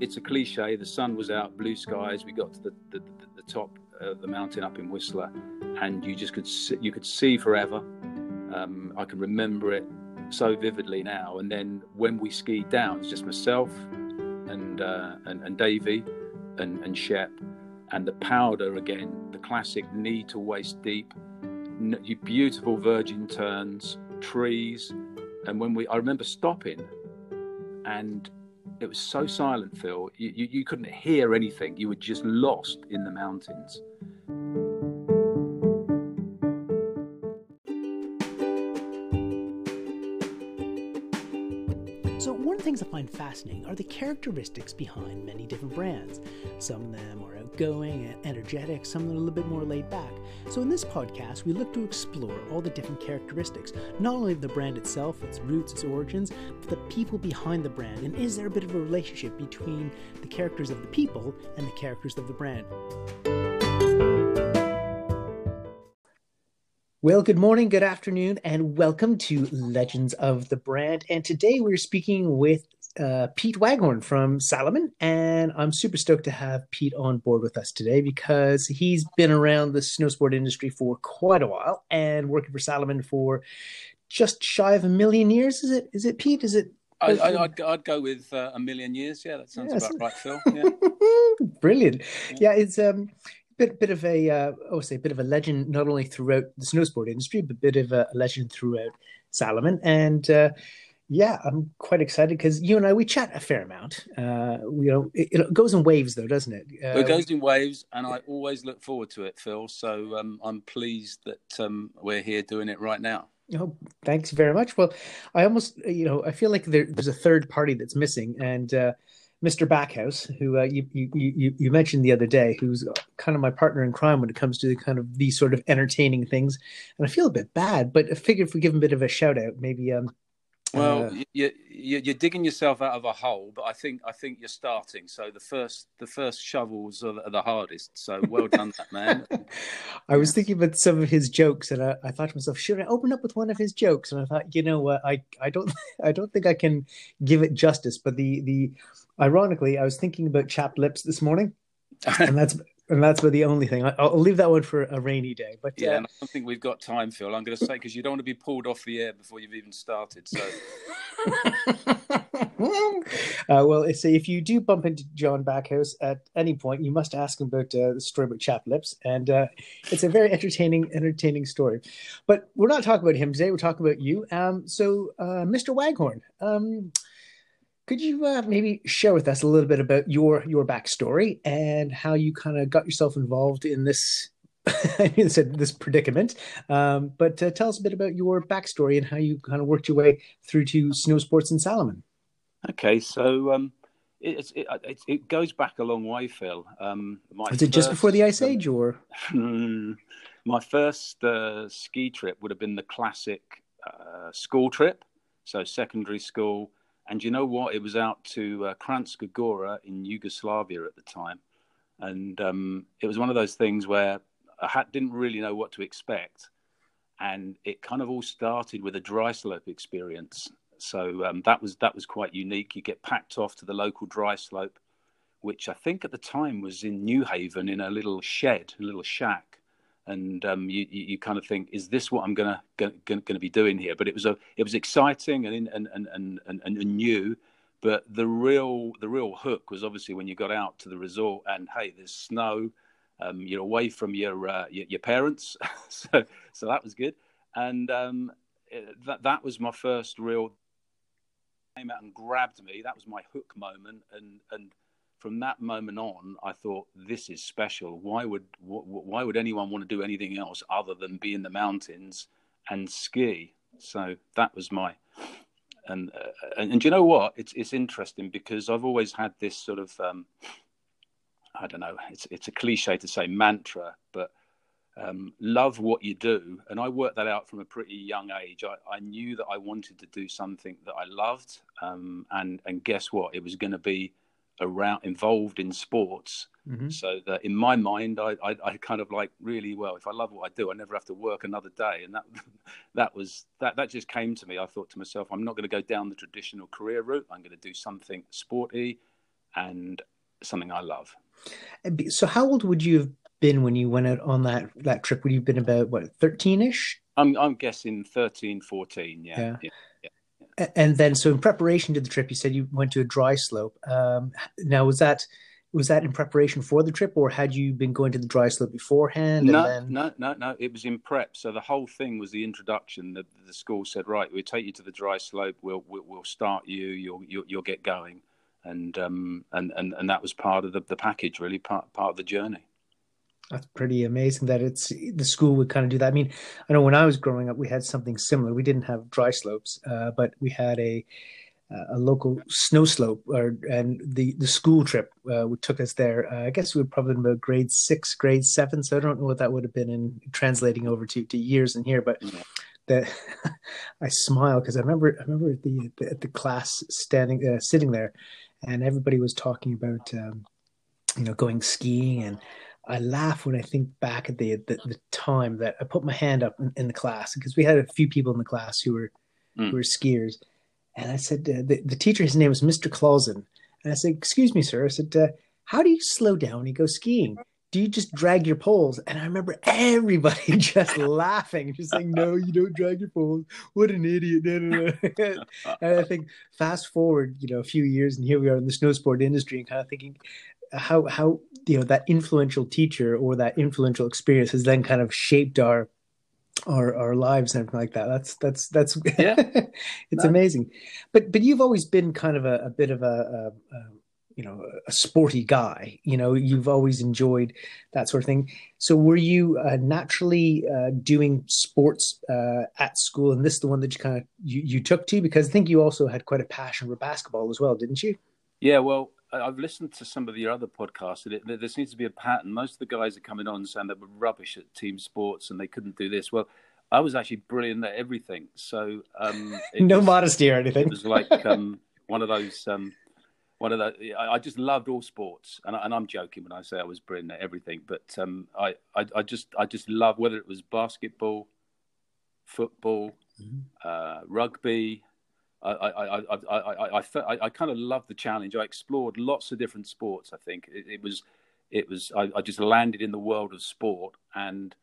it's a cliche. The sun was out, blue skies. We got to the the, the, the top of the mountain up in Whistler, and you just could see, you could see forever. Um, I can remember it so vividly now. And then when we skied down, it's just myself and uh, and, and Davey and, and Shep and the powder again, the classic knee to waist deep, beautiful virgin turns, trees. And when we, I remember stopping and it was so mm. silent, Phil. You, you, you couldn't hear anything. You were just lost in the mountains. So, one of the things I find fascinating are the characteristics behind many different brands. Some of them are outgoing and energetic, some are a little bit more laid back. So, in this podcast, we look to explore all the different characteristics, not only of the brand itself, its roots, its origins, but the people behind the brand. And is there a bit of a relationship between the characters of the people and the characters of the brand? Well, good morning, good afternoon, and welcome to Legends of the Brand. And today we're speaking with uh, Pete Waghorn from Salomon, and I'm super stoked to have Pete on board with us today because he's been around the snowsport industry for quite a while and working for Salomon for just shy of a million years. Is it? Is it Pete? Is it? I, would I'd go with uh, a million years. Yeah, that sounds yes. about right, Phil. Yeah. Brilliant. Yeah. yeah, it's um bit bit of a uh, I would say a bit of a legend not only throughout the snowsport industry, but a bit of a legend throughout Salomon. And uh, yeah, I'm quite excited because you and I we chat a fair amount. Uh, you know, it, it, goes in waves though, doesn't it? Uh, it goes in waves, and I always look forward to it, Phil. So um, I'm pleased that um, we're here doing it right now. Oh, thanks very much. Well, I almost, you know, I feel like there, there's a third party that's missing, and uh, Mr. Backhouse, who uh, you, you, you you mentioned the other day, who's kind of my partner in crime when it comes to the kind of these sort of entertaining things, and I feel a bit bad, but I figure if we give him a bit of a shout out, maybe um, well, uh, you, you, are digging yourself out of a hole, but I think I think you're starting. So the first the first shovels are the, are the hardest. So well done, that man. I was thinking about some of his jokes, and I, I, thought to myself, should I open up with one of his jokes? And I thought, you know what, I I don't I don't think I can give it justice. But the the ironically, I was thinking about chapped lips this morning, and that's and that's about the only thing. I, will leave that one for a rainy day. But yeah, uh, I don't think we've got time, Phil. I'm going to say because you don't want to be pulled off the air before you've even started. So, uh, well, say if you do bump into John Backhouse at any point, you must ask him about uh, the story about Chap Lips, and uh, it's a very entertaining, entertaining story. But we're not talking about him today. We're talking about you. Um, so, uh, Mr. Waghorn. Um, could you uh, maybe share with us a little bit about your your backstory and how you kind of got yourself involved in this? I mean, said this predicament, um, but uh, tell us a bit about your backstory and how you kind of worked your way through to snow sports in Salomon. Okay, so um, it, it, it, it, goes back a long way, Phil. Um, my Is it just before the Ice Age, or my first uh, ski trip would have been the classic uh, school trip, so secondary school and you know what? It was out to uh, Kranjska Gora in Yugoslavia at the time. And um, it was one of those things where I had, didn't really know what to expect. And it kind of all started with a dry slope experience. So um, that was that was quite unique. You get packed off to the local dry slope, which I think at the time was in Newhaven in a little shed, a little shack and um, you, you kind of think, is this what I'm gonna gonna, gonna be doing here? But it was a it was exciting and and and and, and, and new. But the real the real hook was obviously when you got out to the resort and hey, there's snow, um, you're away from your uh, your, your, parents, so so that was good. And um, that that was my first real came out and grabbed me. That was my hook moment, and and from that moment on, I thought this is special. Why would why would anyone want to do anything else other than be in the mountains and ski? So that was my and uh, and, and you know what? It's it's interesting because I've always had this sort of um, I don't know. It's it's a cliche to say mantra, but um, love what you do. And I worked that out from a pretty young age. I, I knew that I wanted to do something that I loved, um, and and guess what? It was going to be around involved in sports mm-hmm. so that in my mind I, I, I kind of like really well if i love what i do i never have to work another day and that that was that that just came to me i thought to myself i'm not going to go down the traditional career route i'm going to do something sporty and something I love. So, how old would you have been when you went out on that that trip? Would you have been about what thirteen ish? I'm I'm guessing 13, 14, yeah. yeah. yeah. yeah. And then, so in preparation to the trip, you said you went to a dry slope. Um, now, was that was that in preparation for the trip, or had you been going to the dry slope beforehand? No, then... no, no, no. It was in prep. So the whole thing was the introduction. The, the school said, "Right, we'll take you to the dry slope. We'll we'll, we'll start you. You'll, you'll, you'll get going." And um and, and and that was part of the, the package, really part part of the journey. That's pretty amazing that it's the school would kind of do that. I mean, I know when I was growing up, we had something similar. We didn't have dry slopes, uh, but we had a a local snow slope, or, and the the school trip uh, took us there. Uh, I guess we were probably in about grade six, grade seven. So I don't know what that would have been in translating over to, to years in here, but. That I smile because I remember I remember the, the the class standing uh, sitting there, and everybody was talking about um, you know going skiing and I laugh when I think back at the the, the time that I put my hand up in, in, the class because we had a few people in the class who were mm. who were skiers, and I said uh, the the teacher his name was Mr. Clausen, and I said, "Excuse me, sir," I said, uh, "How do you slow down when you go skiing?" Do you just drag your poles? And I remember everybody just laughing, just saying, "No, you don't drag your poles. What an idiot!" and I think fast forward, you know, a few years, and here we are in the snow sport industry, and kind of thinking, how how you know that influential teacher or that influential experience has then kind of shaped our our our lives and everything like that. That's that's that's yeah, it's no. amazing. But but you've always been kind of a, a bit of a, a, a, you know a sporty guy. You know you've always enjoyed that sort of thing. So were you uh, naturally uh, doing sports uh, at school, and this is the one that you kind of you, you took to because I think you also had quite a passion for basketball as well, didn't you? Yeah, well, I've listened to some of your other podcasts, and it, there seems to be a pattern. Most of the guys are coming on saying they were rubbish at team sports and they couldn't do this. Well, I was actually brilliant at everything. So um, no was, modesty or anything. It was like um, one of those. Um, one of the. I, I, just loved all sports, and, I, and I'm joking when I say I was brilliant at everything. But um, I, I, I, just, I just love whether it was basketball, football, mm-hmm. uh, rugby, I I I I I, I, I kind of loved the challenge. I explored lots of different sports. I think it, it was it was I, I, just landed in the world of sport and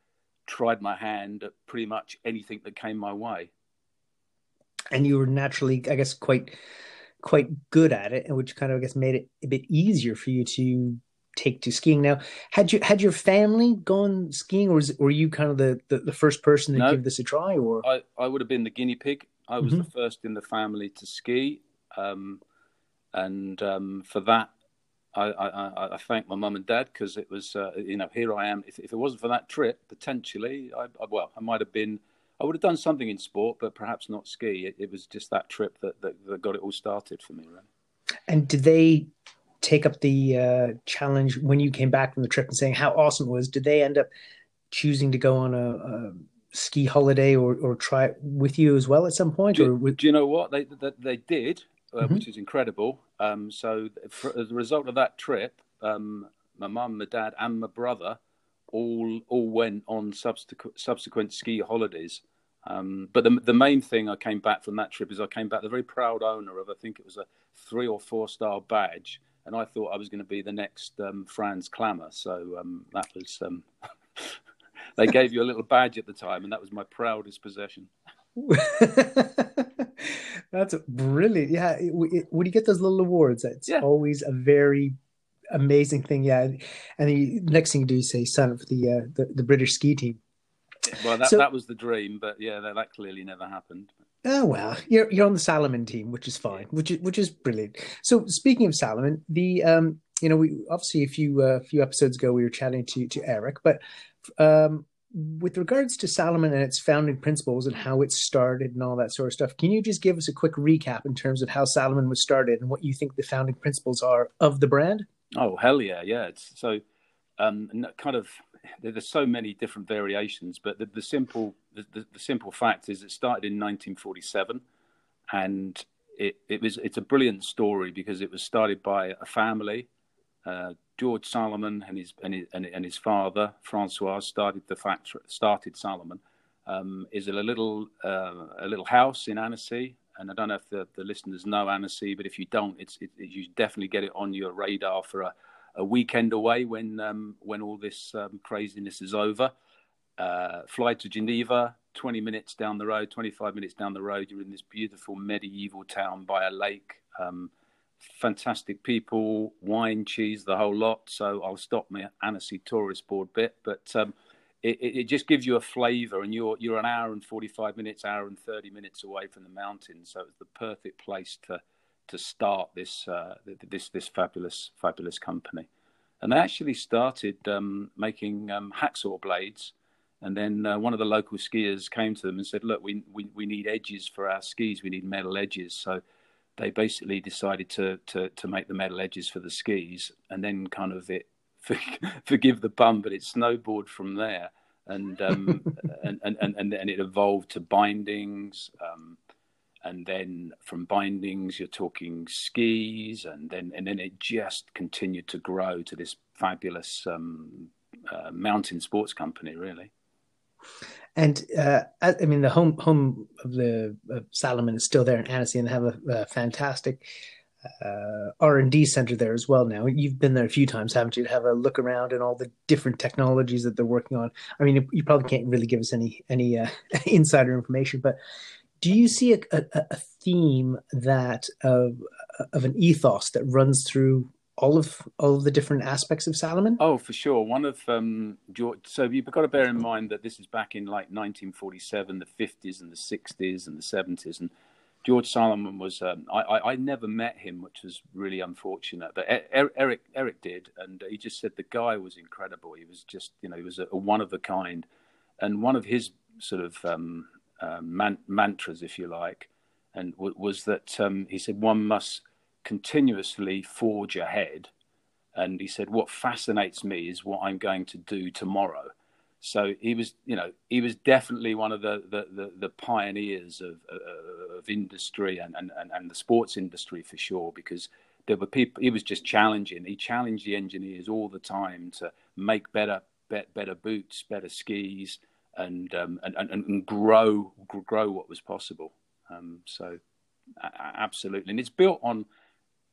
tried my hand at pretty much anything that came my way. And you were naturally, I guess, quite quite good at it, and which kind of I guess made it a bit easier for you to take to skiing. Now, had you had your family gone skiing, or was, were you kind of the, the, the first person to no, give this a try? Or I, I would have been the guinea pig. I was mm-hmm. the first in the family to ski, um, and um, for that, I, I, I, thank my mum and dad because it was, uh, you know, here I am. If, if, it wasn't for that trip, potentially, I, I, well, I might have been, I would have done something in sport, but perhaps not ski. It, it was just that trip that, that, that, got it all started for me, really. And did they take up the uh, challenge when you came back from the trip and saying how awesome it was? Did they end up choosing to go on a, a ski holiday or, or try it with you as well at some point? Do, or with... do you know what they they, they did, uh, mm-hmm. which is incredible. Um, so for, as a result of that trip, um, my mum, my dad, and my brother all all went on subsequent subsequent ski holidays. Um, but the the main thing I came back from that trip is I came back the very proud owner of I think it was a three or four star badge, and I thought I was going to be the next um, Franz Klammer. So um, that was um, they gave you a little badge at the time, and that was my proudest possession. That's brilliant. Yeah, when you get those little awards, it's yeah. always a very amazing thing. Yeah, and the next thing you do is say sign up for the uh, the, the, British ski team. Well, that so, that was the dream, but yeah, that, that clearly never happened. Oh well, you're you're on the Salomon team, which is fine, which is which is brilliant. So speaking of Salomon, the um, you know, we obviously a few uh, few episodes ago we were chatting to to Eric, but um, with regards to Salomon and its founding principles and how it started and all that sort of stuff, can you just give us a quick recap in terms of how Salomon was started and what you think the founding principles are of the brand? Oh hell yeah, yeah. It's so um, kind of there's so many different variations, but the, the simple the, the, simple fact is it started in 1947, and it, it was it's a brilliant story because it was started by a family, uh, George Salomon and his and his, and his father Francois started the factory, started Salomon. Um, is a little uh, a little house in Annecy, and I don't know if the, the listeners know Annecy, but if you don't, it's it, it, you definitely get it on your radar for a, a weekend away when um, when all this um, craziness is over. Uh, fly to Geneva, 20 minutes down the road, 25 minutes down the road. You're in this beautiful medieval town by a lake. Um, fantastic people, wine, cheese, the whole lot. So I'll stop my Annecy tourist board bit, but um, it, it, just gives you a flavour, and you're you're an hour and 45 minutes, hour and 30 minutes away from the mountains. So it's the perfect place to to start this uh, this this fabulous fabulous company. And they actually started um, making um, hacksaw blades and then uh, one of the local skiers came to them and said, "Look, we, we we need edges for our skis. We need metal edges." So they basically decided to to to make the metal edges for the skis, and then kind of it forgive the pun, but it snowboarded from there, and um, and, and and and it evolved to bindings. Um, and then from bindings, you're talking skis, and then and then it just continued to grow to this fabulous um, uh, mountain sports company, really. And uh, I mean, the home home of the of Salomon is still there in Annecy, and they have a, a fantastic uh, R and D center there as well. Now you've been there a few times, haven't you? To have a look around and all the different technologies that they're working on. I mean, you probably can't really give us any any uh, insider information, but do you see a, a, a theme that of of an ethos that runs through all of all of the different aspects of Salomon? Oh, for sure. One of um, George. So you've got to bear in mind that this is back in like 1947, the 50s, and the 60s, and the 70s, and George Salomon was. Um, I, I, I never met him, which was really unfortunate. But Eric Eric did, and he just said the guy was incredible. He was just you know he was a, a one of a kind, and one of his sort of um, uh, man, mantras, if you like, and w- was that um, he said one must continuously forge ahead. And he said, "What fascinates me is what I'm going to do tomorrow." So he was, you know, he was definitely one of the the, the, the pioneers of, of industry and, and, and the sports industry for sure, because there were people. He was just challenging. He challenged the engineers all the time to make better better boots, better skis, and um, and, and, and grow grow what was possible. Um, so absolutely, and it's built on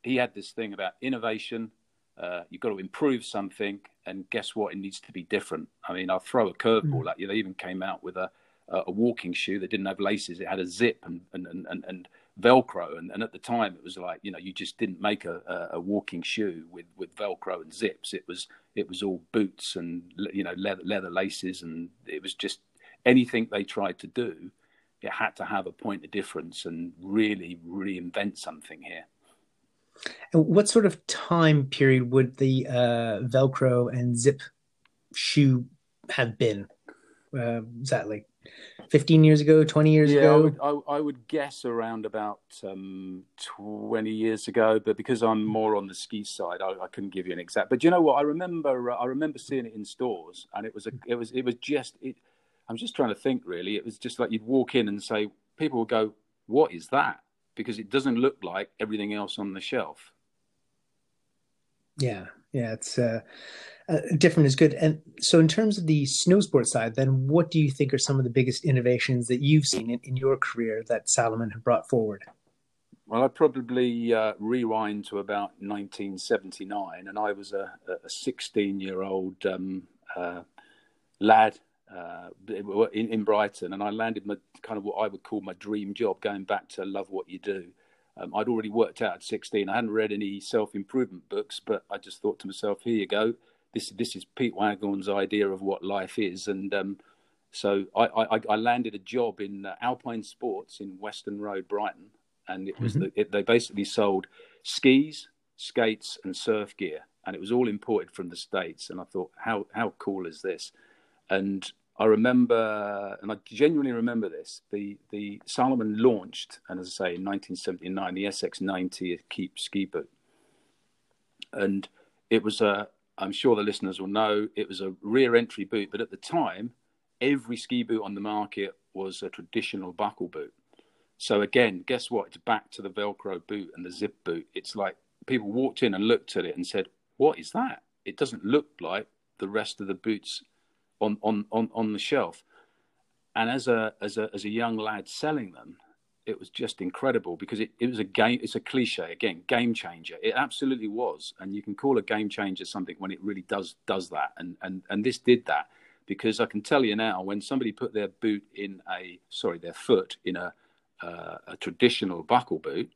he had this thing about innovation. Uh, you've got to improve something, and guess what? It needs to be different. I mean, I'll throw a curveball mm. at you. They even came out with a, a walking shoe that didn't have laces. It had a zip and and and, and Velcro, and, and at the time it was like you know you just didn't make a, a, walking shoe with, with Velcro and zips. It was it was all boots and you know leather, leather laces, and it was just anything they tried to do. It had to have a point of difference and really reinvent something here. And what sort of time period would the uh, Velcro and zip shoe have been? Uh, exactly, fifteen years ago, twenty years yeah, ago. I would, I, I would guess around about um, twenty years ago. But because I'm more on the ski side, I, I, couldn't give you an exact. But you know what? I remember, uh, I remember seeing it in stores, and it was a, it was, it was just. It, I'm just trying to think. Really, it was just like you'd walk in and say, people would go, "What is that?" Because it doesn't look like everything else on the shelf. Yeah, yeah, it's uh, uh, different is good. And so, in terms of the snow sport side, then what do you think are some of the biggest innovations that you've seen in, in your career that Salomon have brought forward? Well, I'd probably uh, rewind to about 1979, and I was a, a 16 year old um, uh, lad uh, in, in, Brighton, and I landed my kind of what I would call my dream job, going back to love what you do. Um, I'd already worked out at 16. I hadn't read any self improvement books, but I just thought to myself, here you go. This, this is Pete Waghorn's idea of what life is. And um, so I, I, I, landed a job in uh, Alpine Sports in Western Road, Brighton. And it was mm-hmm. the, it, they basically sold skis, skates, and surf gear. And it was all imported from the States. And I thought, how, how cool is this? And I remember, and I genuinely remember this. The the Salomon launched, and as I say, in 1979, the SX90 Equipe ski boot, and it was a. I'm sure the listeners will know it was a rear entry boot, but at the time, every ski boot on the market was a traditional buckle boot. So again, guess what? It's back to the Velcro boot and the zip boot. It's like people walked in and looked at it and said, "What is that? It doesn't look like the rest of the boots on on on, on the shelf. And as a as a as a young lad selling them, it was just incredible because it, it was a game. It's a cliche again, game changer. It absolutely was, and you can call a game changer something when it really does does that. And and and this did that because I can tell you now, when somebody put their boot in a sorry, their foot in a uh, a traditional buckle boot,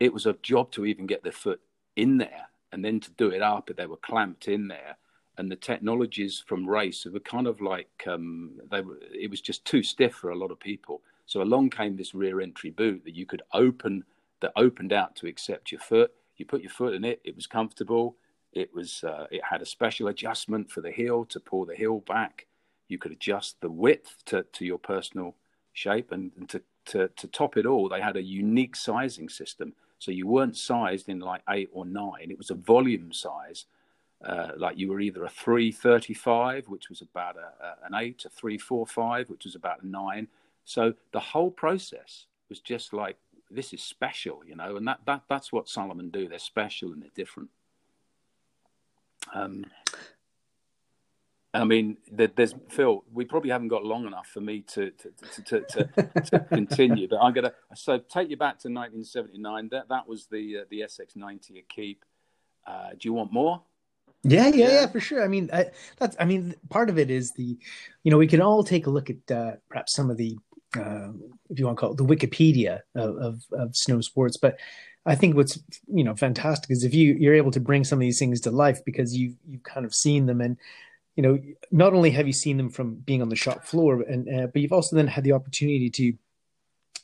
it was a job to even get their foot in there, and then to do it up. They were clamped in there, and the technologies from race were kind of like um, they were. It was just too stiff for a lot of people so along came this rear entry boot that you could open, that opened out to accept your foot. You put your foot in it, it was comfortable. It was, uh, it had a special adjustment for the heel to pull the heel back. You could adjust the width to, to your personal shape, and, and to, to, to top it all, they had a unique sizing system. So you weren't sized in like eight or nine; it was a volume size. Uh, like you were either a 335, which was about a, a, an 8, a 345, which was about a 9, so the whole process was just like this is special, you know, and that, that that's what Salomon do. They're special and they're different. Um, I mean, there's Phil. We probably haven't got long enough for me to to, to, to, to continue, but I'm gonna so take you back to 1979. That that was the uh, the SX90 Equipe. Uh, do you want more? Yeah, yeah, yeah, for sure. I mean, I, that's. I mean, part of it is the, you know, we can all take a look at uh, perhaps some of the uh, if you want to call it the Wikipedia of, of, of, snow sports. But I think what's you know fantastic is if you you're able to bring some of these things to life because you you've kind of seen them and you know not only have you seen them from being on the shop floor and uh, but you've also then had the opportunity to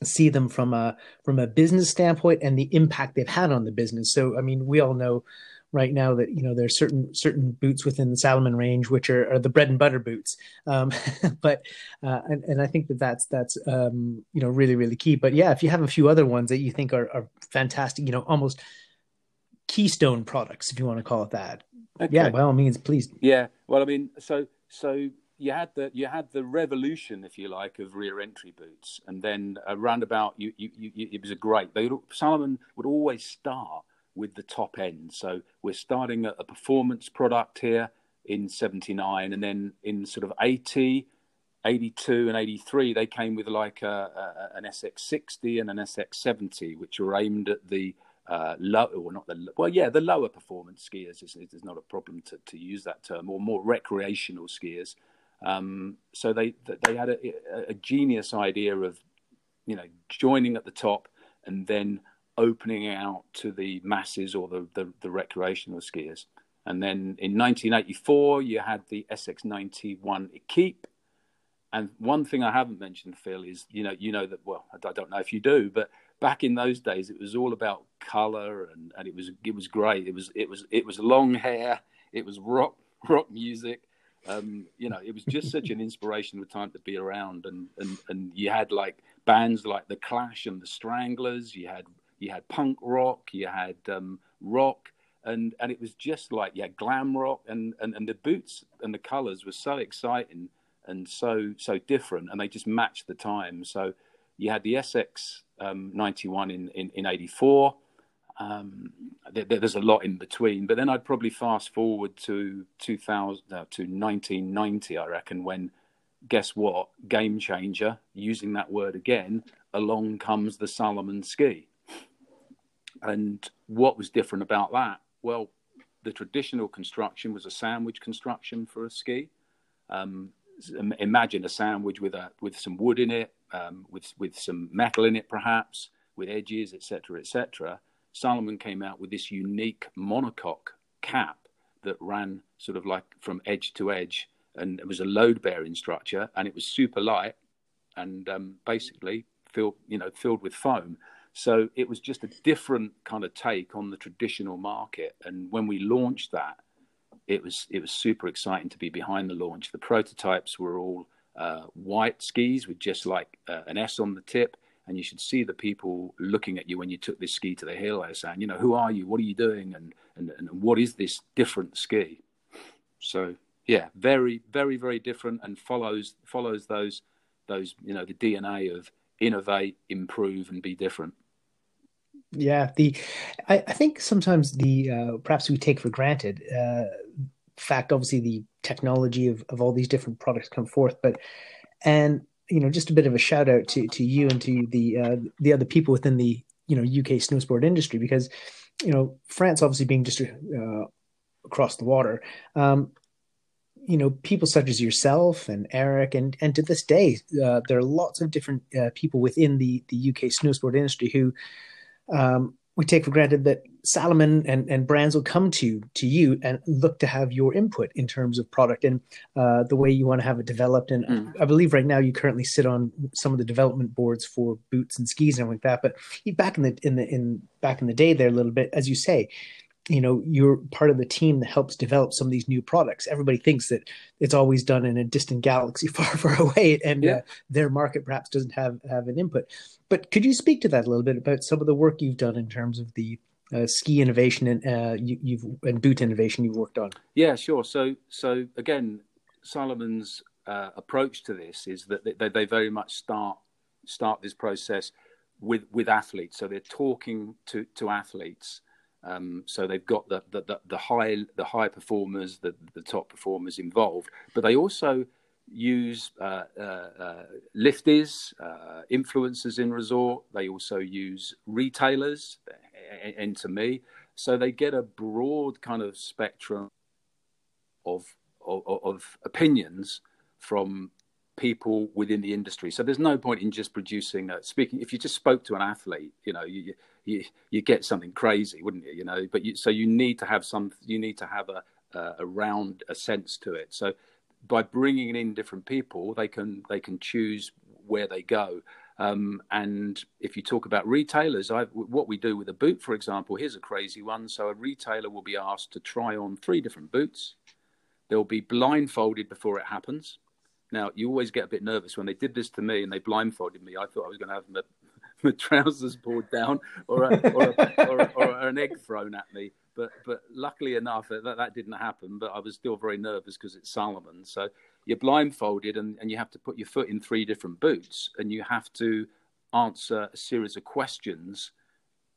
see them from a from a business standpoint and the impact they've had on the business. So I mean we all know right now that you know there's certain certain boots within the Salomon range which are, are the bread and butter boots. Um, but uh, and, and I think that that's that's um, you know really really key. But yeah, if you have a few other ones that you think are, are fantastic, you know, almost keystone products, if you want to call it that. Okay. Yeah, by all means, please. Yeah, well, I mean, so so you had the you had the revolution, if you like, of rear entry boots, and then around about you, you, you it was a great. They Salomon would always start with the top end. So we're starting at a performance product here in 79, and then in sort of 80, 82, and 83, they came with like a, a, an SX60 and an SX70, which were aimed at the uh, low, or not the well, yeah, the lower performance skiers is, is not a problem to, to use that term, or more recreational skiers. Um, so they they had a, a, genius idea of you know joining at the top and then opening out to the masses or the, the, the recreational skiers. And then in 1984, you had the SX91 Equipe. And one thing I haven't mentioned, Phil, is you know you know that well I don't know if you do, but back in those days it was all about color and, and it was it was great. It was it was it was long hair. It was rock rock music. Um, you know, it was just such an inspirational time to be around. And and and you had like bands like the Clash and the Stranglers. You had you had punk rock, you had um, rock, and and it was just like yeah, glam rock, and, and and the boots and the colors were so exciting and so so different, and they just matched the time. So you had the SX um, 91 in in, in 84. Um, there, there's a lot in between, but then I'd probably fast forward to 2000 uh, to 1990, I reckon, when guess what? Game changer, using that word again, along comes the Salomon ski. And what was different about that? Well, the traditional construction was a sandwich construction for a ski. Um, imagine a sandwich with a with some wood in it, um, with with some metal in it, perhaps with edges, etc., etc. Salomon came out with this unique monocoque cap that ran sort of like from edge to edge, and it was a load bearing structure, and it was super light, and um, basically filled you know filled with foam. So it was just a different kind of take on the traditional market. And when we launched that, it was it was super exciting to be behind the launch. The prototypes were all uh, white skis with just like uh, an S on the tip, and you should see the people looking at you when you took this ski to the hill. Saying, you know, who are you? What are you doing? And and, and what is this different ski? So yeah, very very very different, and follows follows those those you know the DNA of innovate, improve, and be different. Yeah, the I, I think sometimes the uh, perhaps we take for granted uh, fact. Obviously, the technology of of all these different products come forth, but and you know, just a bit of a shout out to to you and to the uh, the other people within the you know UK snowsport industry because you know France obviously being just uh, across the water. Um, you know, people such as yourself and Eric, and and to this day, uh, there are lots of different uh, people within the the UK snowsport industry who um, we take for granted that Salomon and, and brands will come to to you and look to have your input in terms of product and uh, the way you want to have it developed. And mm. I believe right now you currently sit on some of the development boards for boots and skis and like that. But back in the in the in back in the day there a little bit, as you say, you know you're part of the team that helps develop some of these new products. Everybody thinks that it's always done in a distant galaxy far far away and yeah. uh, their market perhaps doesn't have have an input. But could you speak to that a little bit about some of the work you've done in terms of the uh, ski innovation and uh, you, have and boot innovation you've worked on? Yeah sure. So so again Salomon's uh, approach to this is that they, they very much start start this process with with athletes. So they're talking to to athletes um, so they've got the, the, the, high the high performers, the, the top performers involved, but they also use uh, uh, uh, lifties, uh, influencers in resort. They also use retailers, and to me, so they get a broad kind of spectrum of of, of opinions from people within the industry. So there's no point in just producing a, speaking. If you just spoke to an athlete, you know, you you, you get something crazy, wouldn't you? You know, but you, so you need to have some. You need to have a a, a round a sense to it. So by bringing in different people, they can they can choose where they go. Um, and if you talk about retailers, I've, what we do with a boot, for example, here's a crazy one. So a retailer will be asked to try on three different boots. They'll be blindfolded before it happens. Now, you always get a bit nervous when they did this to me and they blindfolded me. I thought I was going to have my, trousers pulled down or, a, or, a, or, a, or, an egg thrown at me. But, but luckily enough, that, that didn't happen. But I was still very nervous because it's Salomon. So you're blindfolded and, and you have to put your foot in three different boots and you have to answer a series of questions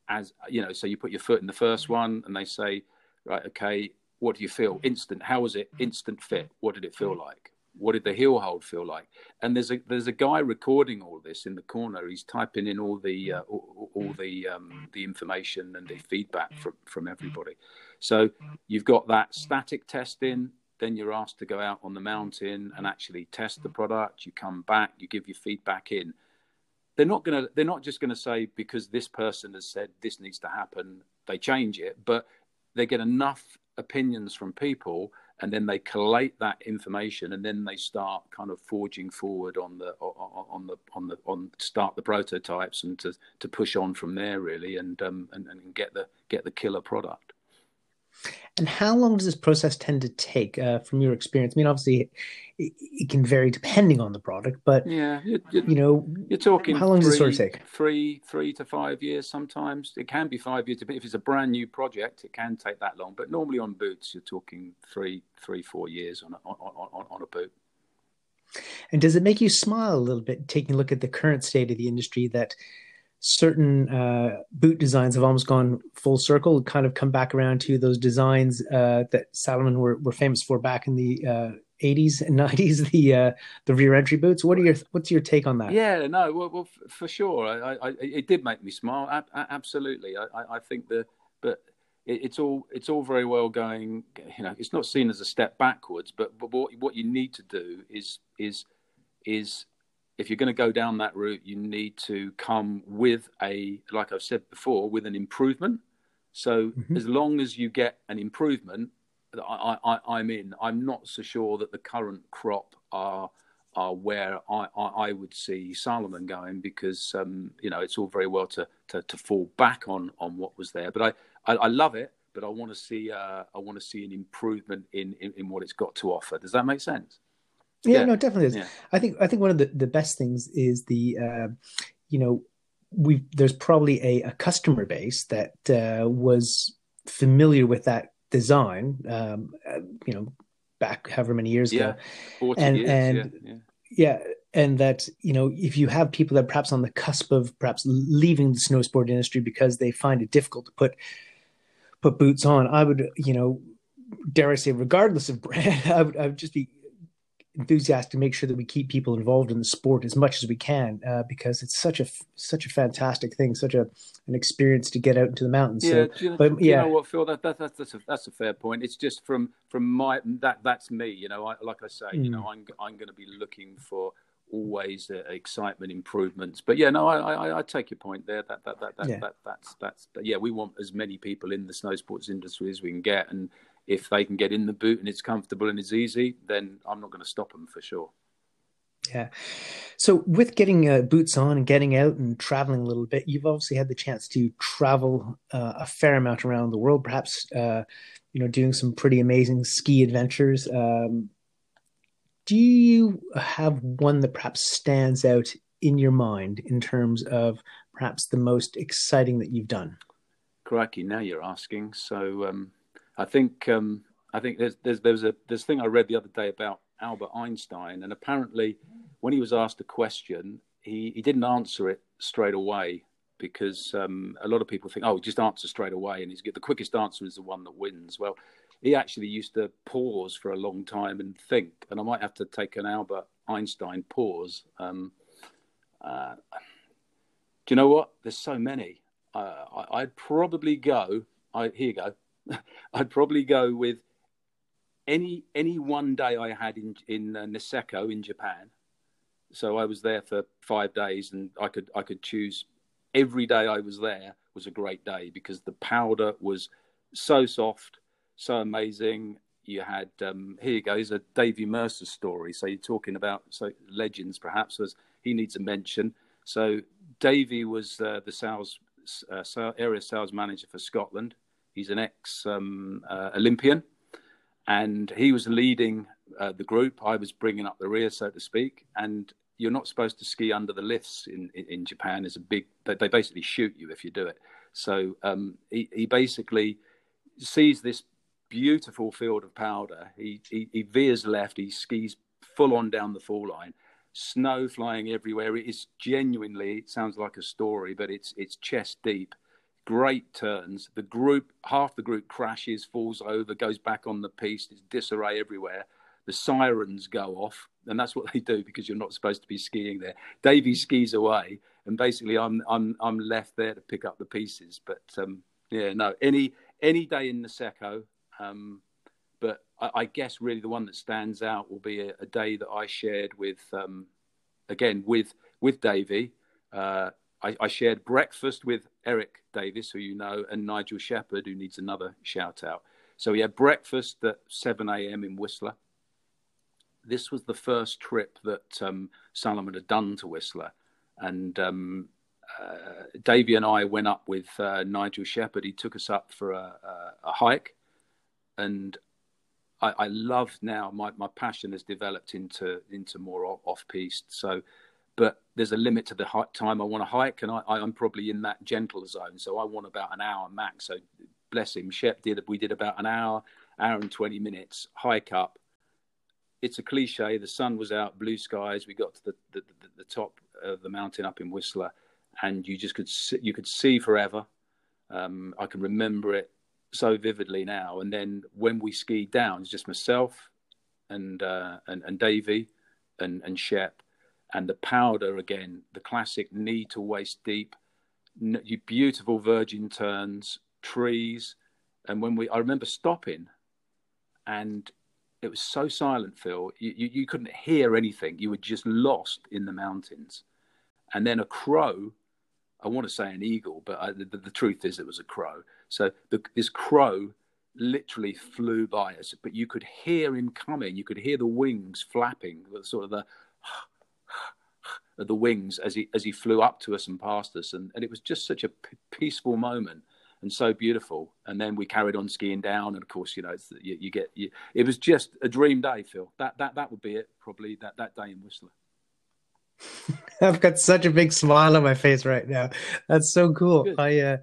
as you know so you put your foot in the first one and they say right okay what do you feel instant how was it instant fit what did it feel like what did the heel hold feel like? And there's a there's a guy recording all this in the corner. He's typing in all the uh, all, all, the um, the information and the feedback from from everybody. So you've got that static testing. Then you're asked to go out on the mountain and actually test the product. You come back, you give your feedback in. They're not gonna. They're not just gonna say because this person has said this needs to happen. They change it, but they get enough opinions from people and then they collate that information and then they start kind of forging forward on the on the on the on start the prototypes and to to push on from there really and um and, and get the get the killer product and how long does this process tend to take uh, from your experience? I mean, obviously, it, it, can vary depending on the product, but yeah, you, know, you're talking. How long three, does it sort of take? Three, three to five years. Sometimes it can be five years. If it's a brand new project, it can take that long. But normally on boots, you're talking three, three, four years on a, on, on, on a boot. And does it make you smile a little bit taking a look at the current state of the industry that? Certain uh, boot designs have almost gone full circle, kind of come back around to those designs uh, that Salomon were, were famous for back in the uh, 80s and 90s, the uh, the rear entry boots. What are your what's your take on that? Yeah, no, well, well for sure, I, I, it did make me smile. absolutely, I, I think the but it's all it's all very well going. You know, it's not seen as a step backwards, but but what what you need to do is is is if you're going to go down that route, you need to come with a, like I've said before, with an improvement. So mm-hmm. as long as you get an improvement, I, I, I'm in. I'm not so sure that the current crop are are where I, I, I would see Salomon going because um, you know it's all very well to, to, to fall back on on what was there, but I, I, I love it. But I want to see uh, I want to see an improvement in, in in what it's got to offer. Does that make sense? Yeah, yeah. no, definitely is. Yeah. I think I think one of the, the best things is the uh, you know we there's probably a, a customer base that uh, was familiar with that design, um, uh, you know, back however many years yeah. ago, and years, and yeah, yeah. and that you know if you have people that perhaps on the cusp of perhaps leaving the snow sport industry because they find it difficult to put put boots on, I would you know dare I say regardless of brand, I would I would just be enthusiastic to make sure that we keep people involved in the sport as much as we can uh, because it's such a such a fantastic thing, such a an experience to get out into the mountains. Yeah, so, you, but, yeah. you know what, Phil? That, that, that, that's a that's a fair point. It's just from from my that that's me. You know, I, like I say, mm. you know, I'm I'm going to be looking for always uh, excitement improvements. But yeah, no, I, I, I take your point there. That that that, that, yeah. that that's that's yeah, we want as many people in the snow sports industry as we can get, and if they can get in the boot and it's comfortable and it's easy, then I'm not going to stop them for sure. Yeah. So with getting uh, boots on and getting out and traveling a little bit, you've obviously had the chance to travel uh, a fair amount around the world, perhaps, uh, you know, doing some pretty amazing ski adventures. Um, do you have one that perhaps stands out in your mind in terms of perhaps the most exciting that you've done? Crikey, now you're asking. So, um, I think um, I think there's there's there was a this thing I read the other day about Albert Einstein, and apparently when he was asked a question, he he didn't answer it straight away because um, a lot of people think, oh, just answer straight away, and he's the quickest answer is the one that wins. Well, he actually used to pause for a long time and think, and I might have to take an Albert Einstein pause. Um, uh, do you know what? There's so many. Uh, I, would probably go. I, here you go. I'd probably go with any any one day I had in in uh, Niseko in Japan. So I was there for five days, and I could I could choose every day I was there was a great day because the powder was so soft, so amazing. You had um, here you go, is a Davy Mercer story. So you're talking about so legends, perhaps as he needs a mention. So Davy was uh, the sales uh, area sales manager for Scotland. He's an ex um, uh, Olympian, and he was leading uh, the group. I was bringing up the rear, so to speak. And you're not supposed to ski under the lifts in in, in Japan. Is a big they basically shoot you if you do it. So um, he, he basically sees this beautiful field of powder. He, he, he veers left. He skis full on down the fall line. Snow flying everywhere. It is genuinely. It sounds like a story, but it's it's chest deep great turns. The group, half the group crashes, falls over, goes back on the piste. It's disarray everywhere. The sirens go off, and that's what they do because you're not supposed to be skiing there. Davy skis away, and basically I'm I'm I'm left there to pick up the pieces. But um, yeah, no, any any day in Niseko. Um, but I, I, guess really the one that stands out will be a, a day that I shared with, um, again with with Davy. Uh, I, I, shared breakfast with Eric Davis, who you know, and Nigel Shepherd, who needs another shout out. So we had breakfast at 7 a.m. in Whistler. This was the first trip that um, Salomon had done to Whistler. And um, uh, Davey and I went up with uh, Nigel Shepherd. He took us up for a, a, a hike. And I, I, love now, my, my passion has developed into, into more off piste. So but there's a limit to the time I want to hike, and I, am probably in that gentle zone. So I want about an hour max. So bless him, Shep did we did about an hour, hour and twenty minutes hike up. It's a cliche. The sun was out, blue skies. We got to the the, the, the top of the mountain up in Whistler, and you just could see, you could see forever. Um, I can remember it so vividly now. And then when we skied down, it's just myself and uh, and and Davey and and Shep and the powder again, the classic knee to waist deep, beautiful virgin turns, trees, and when we, I remember stopping, and it was so silent, Phil. You, you, you couldn't hear anything. You were just lost in the mountains, and then a crow. I want to say an eagle, but I, the, the, truth is it was a crow. So the, this crow literally flew by us, but you could hear him coming. You could hear the wings flapping, sort of the the wings as he as he flew up to us and past us, and, and it was just such a p- peaceful moment and so beautiful. And then we carried on skiing down, and of course, you know, you, you, get you, it was just a dream day, Phil. That that that would be it, probably that that day in Whistler. I've got such a big smile on my face right now. That's so cool. Good. I uh,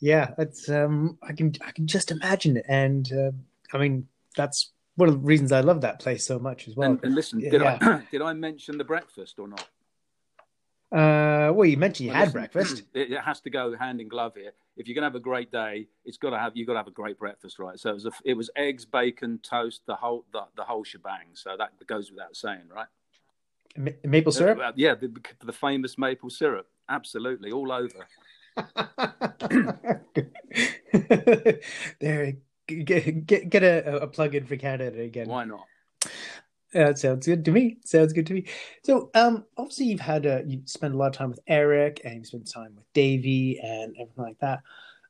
yeah, it's um, I can I can just imagine it, and uh, I mean that's one of the reasons I love that place so much as well. And, and listen, did yeah. I did I mention the breakfast or not? Uh, well, you mentioned you Well, had listen, breakfast. It, it has to go hand in glove here. If you're going to have a great day, it's got to have you've got to have a great breakfast, right? So it was, a, it was eggs, bacon, toast, the whole the, the whole shebang. So that goes without saying, right? Ma- maple syrup. Uh, yeah, the, the famous maple syrup, absolutely, all over. there, get get, get a, a plug in for Canada again. Why not? That sounds good to me. Sounds good to me. So, um, obviously you've had a you spent a lot of time with Eric and you spent time with Davey and everything like that.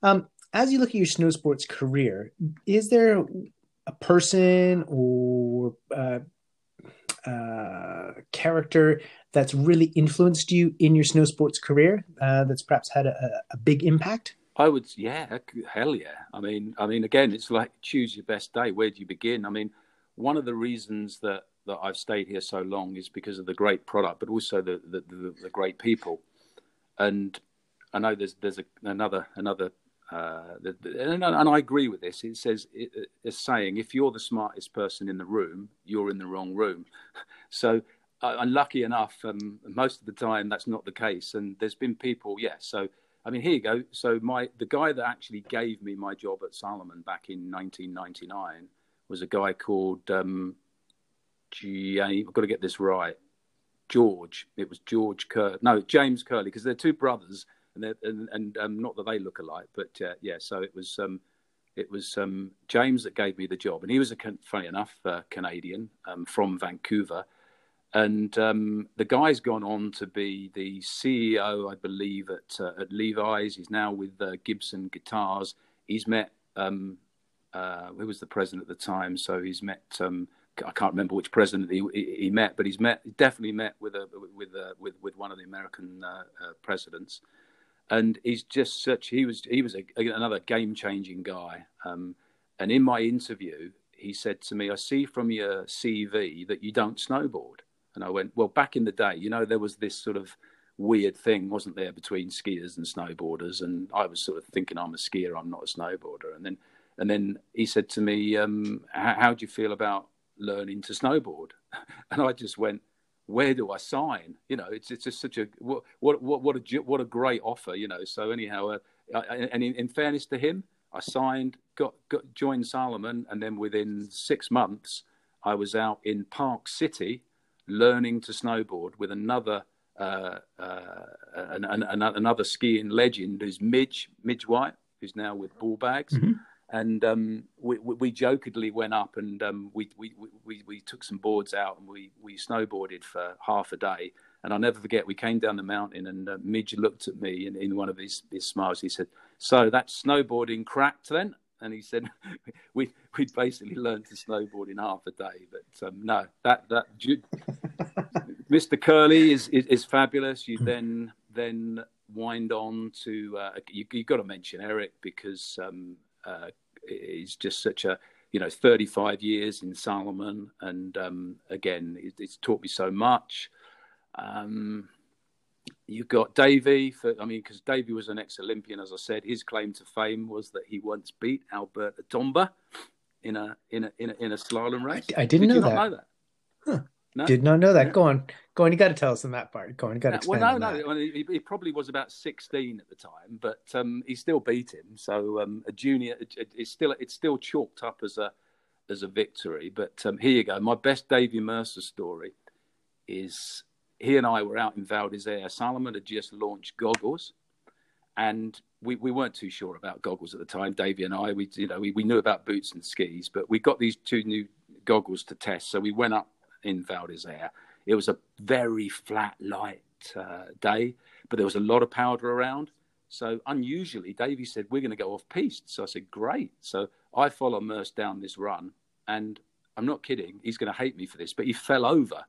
Um, as you look at your snow sports career, is there a person or uh, uh, character that's really influenced you in your snow sports career uh, that's perhaps had a, a big impact? I would, yeah, hell yeah. I mean, I mean, again, it's like choose your best day. Where do you begin? I mean, one of the reasons that that I've stayed here so long is because of the great product, but also the the, the, the great people. And I know there's there's a, another another. Uh, and, and I agree with this. It says it, it's saying if you're the smartest person in the room, you're in the wrong room. So I'm lucky enough. Um, most of the time, that's not the case. And there's been people, yeah. So I mean, here you go. So my the guy that actually gave me my job at Salomon back in 1999 was a guy called um, G. I've got to get this right. George. It was George Cur. No, James Curley, because they're two brothers, and and, and um, not that they look alike, but uh, yeah. So it was um, it was um, James that gave me the job, and he was a funny enough uh, Canadian um, from Vancouver, and um, the guy's gone on to be the CEO, I believe, at uh, at Levi's. He's now with uh, Gibson Guitars. He's met um, uh, who was the president at the time, so he's met. Um, I can't remember which president he, he, met, but he's met definitely met with a with a, with with one of the American uh, uh, presidents, and he's just such he was he was a, another game changing guy. Um, and in my interview, he said to me, "I see from your CV that you don't snowboard." And I went, "Well, back in the day, you know, there was this sort of weird thing, wasn't there, between skiers and snowboarders?" And I was sort of thinking, "I'm a skier, I'm not a snowboarder." And then and then he said to me, um, "How do you feel about learning to snowboard?" And I just went, "Where do I sign?" You know, it's it's just such a what what what a what a great offer, you know. So anyhow, uh, and in, in, fairness to him, I signed, got, got joined Salomon, and then within six months, I was out in Park City learning to snowboard with another. Uh, uh, an, an, another skiing legend who's Midge Midge White, who's now with Bull Bags, Mm-hmm. And um, we, we, we jokingly went up and um, we, we, we, we took some boards out and we, we snowboarded for half a day. And I'll never forget, we came down the mountain and uh, Midge looked at me and in one of his, his smiles, he said, So that snowboarding cracked then? And he said, we We'd basically learned to snowboard in half a day. But um, no, that that Mr. Curley is, is, is fabulous. You then then wind on to uh, you, you've got to mention Eric because um, uh, he's just such a you know 35 years in Salomon, and um, again, it, it's taught me so much. Um, you've got Davey for I mean, because Davey was an ex-Olympian, as I said. His claim to fame was that he once beat Albert Tomba in a in a in a, in a slalom race. I, I didn't Did know, that. know that. Huh. No? Did not know that. Yeah. Go on, go on. You got to tell us in that part. Go on, you got to No, well, on no, no. He, he probably was about sixteen at the time, but um, he still beat him. So um, a junior, it, it's still it's still chalked up as a as a victory. But um, here you go. My best Davy Mercer story is he and I were out in Val d'Isere. Salomon had just launched goggles, and we, we weren't too sure about goggles at the time. Davy and I, we you know we, we knew about boots and skis, but we got these two new goggles to test. So we went up in Val d'Isere. It was a very flat, light uh, day, but there was a lot of powder around. So unusually, Davey said, We're going to go off piste. So I said, Great. So I follow Merce down this run, and I'm not kidding, he's going to hate me for this, but he fell over.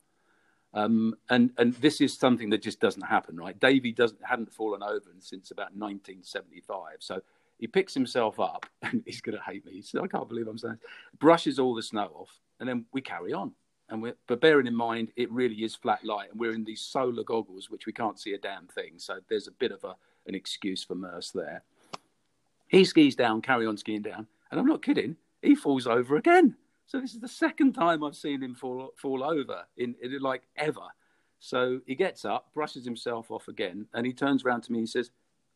Um, and and this is something that just doesn't happen, right? Davey doesn't hadn't fallen over since about 1975. So he picks himself up, and he's going to hate me. He said, "I can't believe I'm saying." This. Brushes all the snow off, and then we carry on. And but bearing in mind, it really is flat light, and we're in these solar goggles, which we can't see a damn thing. So there's a bit of a an excuse for Merce there. He skis down, carry on skiing down, and I'm not kidding. He falls over again. So this is the second time I've seen him fall fall over in, in like ever. So he gets up, brushes himself off again, and he turns around to me and says,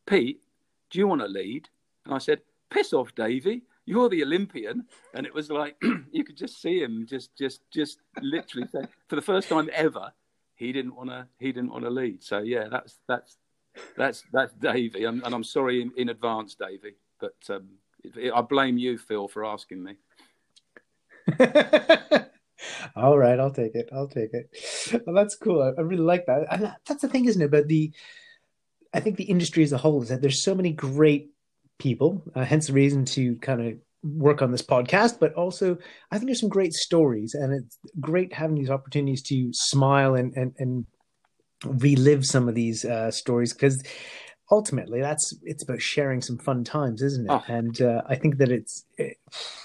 Pete, do you want to lead? And I said, Piss off, Davy. You're the Olympian. And it was like you could just see him just just just literally say for the first time ever, he didn't want to he didn't want to lead. So yeah, that's that's that's that's Davy. and I'm sorry in, in advance, Davy. But um, I blame you, Phil, for asking me. All right, I'll take it. I'll take it. Well, that's cool. I, I really like that. And that's the thing, isn't it? But the, I think the industry as a whole is that there's so many great people. Uh, hence the reason to kind of work on this podcast. But also, I think there's some great stories, and it's great having these opportunities to smile and and and relive some of these uh, stories because ultimately that's it's about sharing some fun times isn't it oh. and uh, i think that it's it,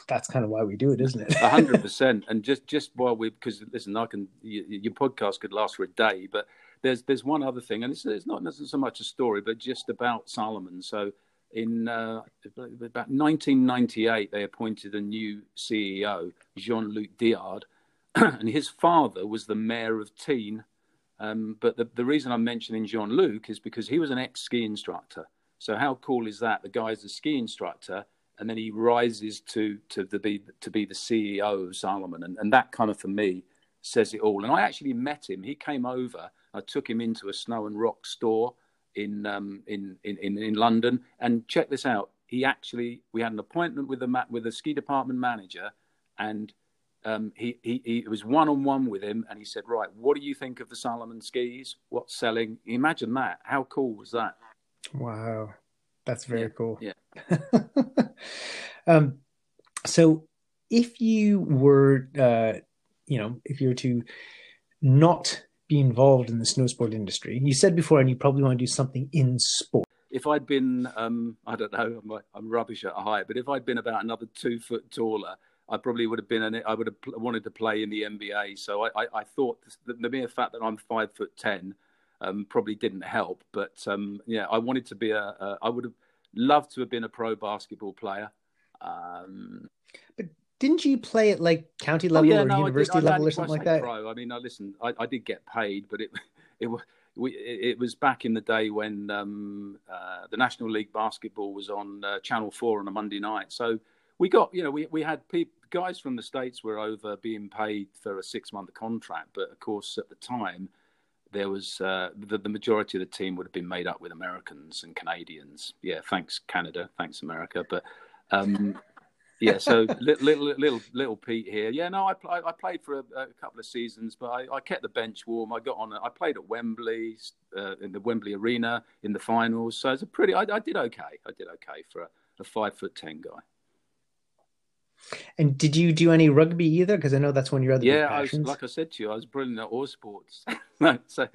that's kind of why we do it isn't it 100% and just just while we because listen i can you, your podcast could last for a day but there's there's one other thing and it's, it's not so much a story but just about Salomon so in uh, about 1998 they appointed a new ceo jean-luc diard and his father was the mayor of Teen. um, but the, the reason I'm mentioning Jean Luc is because he was an ex ski instructor. So how cool is that? The guy's a ski instructor, and then he rises to to the, be to be the CEO of Salomon, and, and that kind of for me says it all. And I actually met him. He came over. I took him into a snow and rock store in um, in, in in London, and check this out. He actually we had an appointment with the with the ski department manager, and um, he, he, he was one on one with him, and he said, "Right, what do you think of the Salomon skis? What's selling? Imagine that. How cool was that? Wow, that's very yeah, cool. Yeah. um, so, if you were, uh, you know, if you were to not be involved in the snow sport industry, you said before, and you probably want to do something in sport. If I'd been, um, I don't know, I'm, I'm rubbish at height, but if I'd been about another two foot taller I probably would have been in it. I would have wanted to play in the NBA. So I, I, I thought the, the, mere fact that I'm five foot ten um, probably didn't help. But um, yeah, I wanted to be a, a. I would have loved to have been a pro basketball player. Um, but didn't you play at like county oh, level oh, yeah, or no, university level or something like that? Pro. I mean, I listen. I, I did get paid, but it it was. We, it was back in the day when um, uh, the National League basketball was on uh, Channel Four on a Monday night. So we got, you know, we, we had people, guys from the states were over being paid for a six month contract, but of course at the time there was uh, the, the majority of the team would have been made up with Americans and Canadians. Yeah, thanks Canada, thanks America, but um, yeah. So little, little little little Pete here. Yeah, no, I I played for a, a couple of seasons, but I, I, kept the bench warm. I got on. I played at Wembley uh, in the Wembley Arena in the finals. So it's a pretty. I, I did okay. I did okay for a, a five foot ten guy. And did you do any rugby either? Because I know that's one of your other yeah. I was, like I said to you, I was brilliant at all sports. no, so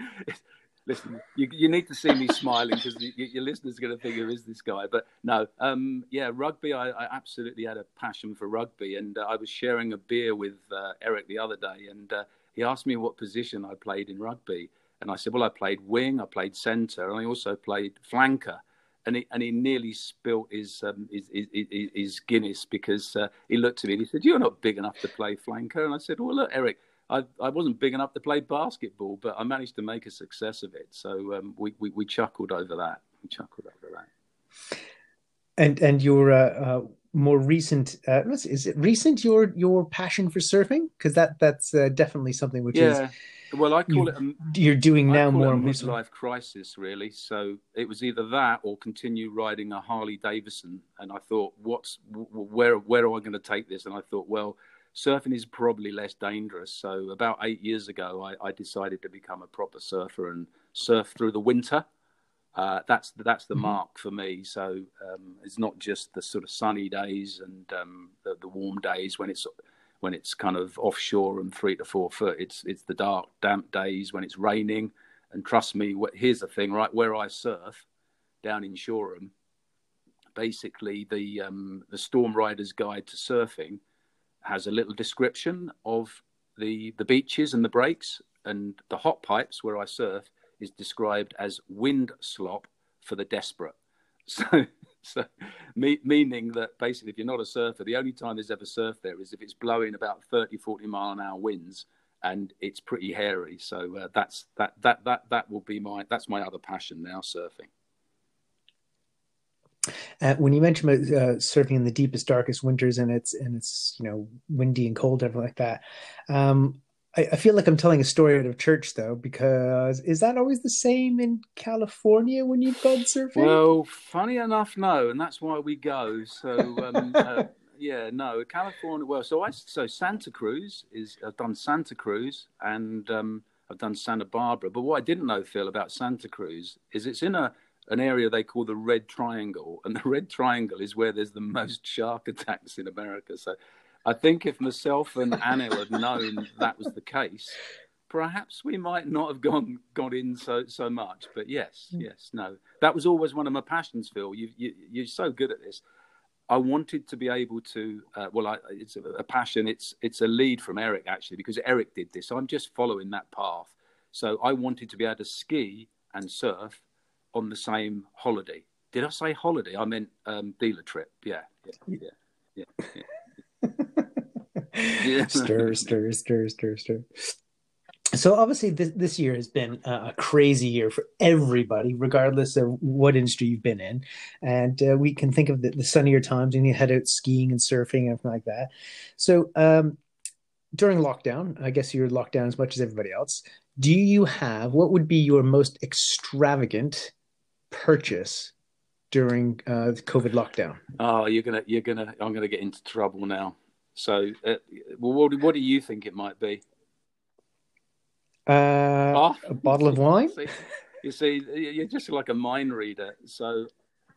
listen, you, you need to see me smiling because your listeners are going to think, who is this guy? But no, um, yeah, rugby. I, I, absolutely had a passion for rugby, and uh, I was sharing a beer with uh, Eric the other day, and uh, he asked me what position I played in rugby, and I said, well, I played wing, I played centre, and I also played flanker and he and he nearly spilt his um, his, his, his, Guinness because uh, he looked at me and he said, "You're not big enough to play flanker." And I said, "Well, look, Eric." I, I wasn't big enough to play basketball, but I managed to make a success of it. So um, we, we, we chuckled over that. We chuckled over that. And and your uh, uh, more recent uh, is it recent your your passion for surfing because that that's uh, definitely something which yeah. is well, I call you, it. A, you're doing now more a midlife crisis, really. So it was either that or continue riding a Harley Davidson. And I thought, what's where? Where am I going to take this? And I thought, well, surfing is probably less dangerous. So about eight years ago, I, I decided to become a proper surfer and surf through the winter. Uh, that's that's the mm-hmm. mark for me. So um, it's not just the sort of sunny days and um, the, the warm days when it's when it's kind of offshore and three to four foot. It's it's the dark, damp days when it's raining. And trust me, here's the thing, right? Where I surf down in Shoreham, basically the um, the Storm Riders Guide to Surfing has a little description of the the beaches and the breaks, and the hot pipes where I surf is described as wind slop for the desperate. So so me, meaning that basically if you're not a surfer the only time there's ever surf there is if it's blowing about 30 40 mile an hour winds and it's pretty hairy. So uh, that's that that that that will be my that's my other passion now, surfing. Uh, when you mentioned about uh, surfing in the deepest, darkest winters, and it's and it's you know windy and cold, everything like that. Um, I, I, feel like I'm telling a story out of church, though, because is that always the same in California when you've gone surfing? Well, funny enough, no, and that's why we go. So. Um, uh, yeah, no, California. Well, so I so Santa Cruz is I've done Santa Cruz and um, I've done Santa Barbara. But what I didn't know, Phil, about Santa Cruz is it's in a an area they call the Red Triangle, and the Red Triangle is where there's the most shark attacks in America. So I think if myself and Anil had known that was the case, perhaps we might not have gone got in so so much. But yes, mm. yes, no, that was always one of my passions, Phil. You, you you're so good at this. I wanted to be able to. Uh, well, I, it's a, a, passion. It's it's a lead from Eric actually because Eric did this. I'm just following that path. So I wanted to be able to ski and surf on the same holiday. Did I say holiday? I meant um, dealer trip. Yeah, yeah, yeah, yeah. yeah. stir, stir, stir, stir, stir. So obviously, this this year has been a crazy year for everybody, regardless of what industry you've been in. And uh, we can think of the, the sunnier times when you head out skiing and surfing and everything like that. So um, during lockdown, I guess you're locked down as much as everybody else. Do you have what would be your most extravagant purchase during uh, the COVID lockdown? Oh, you're gonna, you're gonna, I'm gonna get into trouble now. So, uh, well, what, what do you think it might be? Uh, oh. A bottle of wine. you see, you're just like a mind reader. So,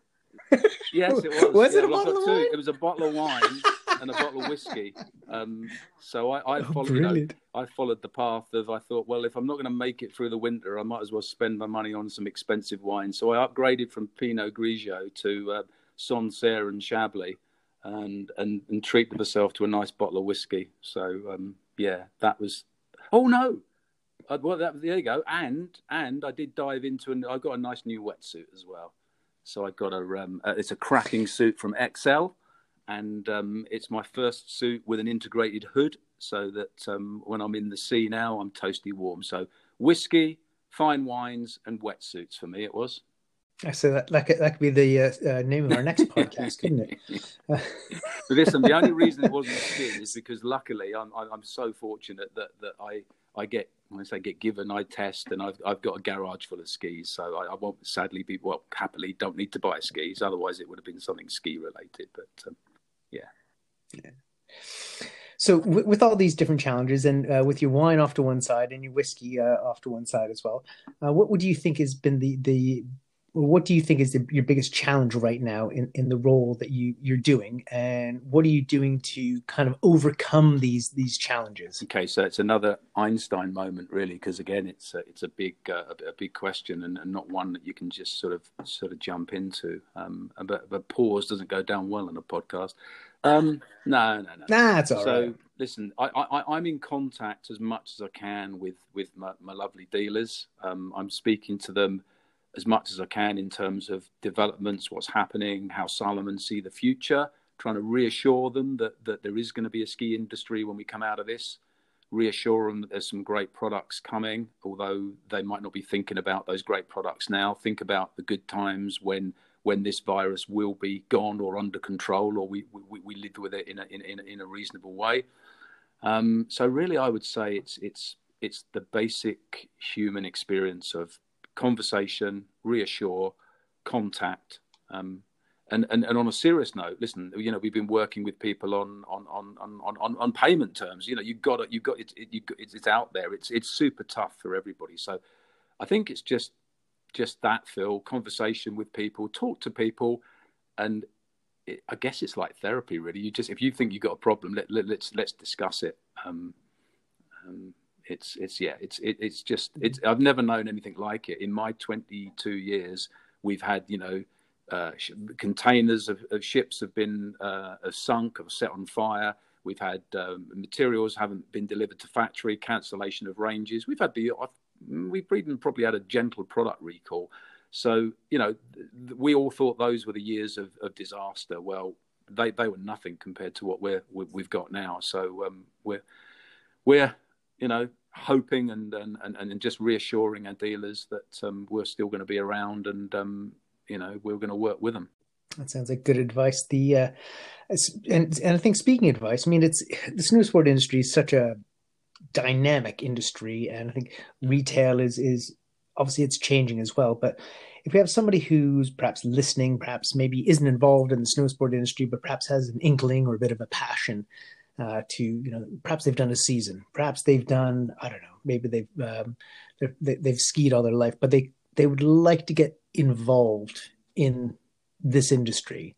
yes, it was. was yeah, it a bottle of wine? It was a bottle of wine and a bottle of whiskey. Um, so I, I oh, followed. You know, I followed the path of. I thought, well, if I'm not going to make it through the winter, I might as well spend my money on some expensive wine. So I upgraded from Pinot Grigio to uh, Sancerre and Chablis, and, and and treated myself to a nice bottle of whiskey. So um, yeah, that was. Oh no, uh, well, that, there you go. And and I did dive into and I got a nice new wetsuit as well. So I got a um, uh, it's a cracking suit from Xcel and um, it's my first suit with an integrated hood, so that um, when I'm in the sea now, I'm toasty warm. So whiskey, fine wines, and wetsuits for me it was. So that that could, that could be the uh, uh, name of our next podcast, couldn't it? but listen, the only reason it wasn't skin is because luckily I'm I'm so fortunate that that I I get when I say get given, I test, and I've I've got a garage full of skis, so I, I won't sadly be well happily don't need to buy skis. Otherwise, it would have been something ski related. But um. So w- with all these different challenges, and uh, with your wine off to one side and your whiskey uh, off to one side as well, uh, what would you think has been the the what do you think is the, your biggest challenge right now in, in the role that you you're doing, and what are you doing to kind of overcome these these challenges? Okay, so it's another Einstein moment, really, because again, it's a, it's a big uh, a, big question and, and, not one that you can just sort of sort of jump into. Um, but but pause doesn't go down well on a podcast. Um, no, no, no. Nah, it's all so, right. listen, I, I, I'm in contact as much as I can with with my, my lovely dealers. Um, I'm speaking to them as much as I can in terms of developments, what's happening, how Salomon see the future, trying to reassure them that, that there is going to be a ski industry when we come out of this, reassure them that there's some great products coming, although they might not be thinking about those great products now. Think about the good times when when this virus will be gone or under control, or we we, we live with it in a in, in, in a reasonable way. Um, so really, I would say it's it's it's the basic human experience of conversation, reassure, contact. Um, and, and, and on a serious note, listen, you know, we've been working with people on on on on on, on payment terms. You know, you've got it, you've got it, it you, it's, it's out there. It's it's super tough for everybody. So, I think it's just just that, Phil. Conversation with people, talk to people, and it, I guess it's like therapy, really. You just if you think you've got a problem, let, let us let's, let's discuss it. Um, um, it's it's yeah it's it, it's just it's I've never known anything like it in my 22 years. We've had you know uh, sh- containers of, of, ships have been uh, have sunk or set on fire. We've had um, materials haven't been delivered to factory, cancellation of ranges. We've had the we've even probably had a gentle product recall. So you know th- we all thought those were the years of, of disaster. Well, they they were nothing compared to what we're we, have got now. So um, we're we're you know, hoping and and, and, and just reassuring our dealers that um, we're still going to be around and um, you know we're going to work with them. That sounds like good advice. The uh, and and I think speaking advice, I mean, it's the sport industry is such a dynamic industry, and I think retail is is obviously it's changing as well. But if we have somebody who's perhaps listening, perhaps maybe isn't involved in the snow sport industry, but perhaps has an inkling or a bit of a passion uh, to, you know, perhaps they've done a season, perhaps they've done, I don't know, maybe they've um, they, they've skied all their life, but they they would like to get involved in this industry.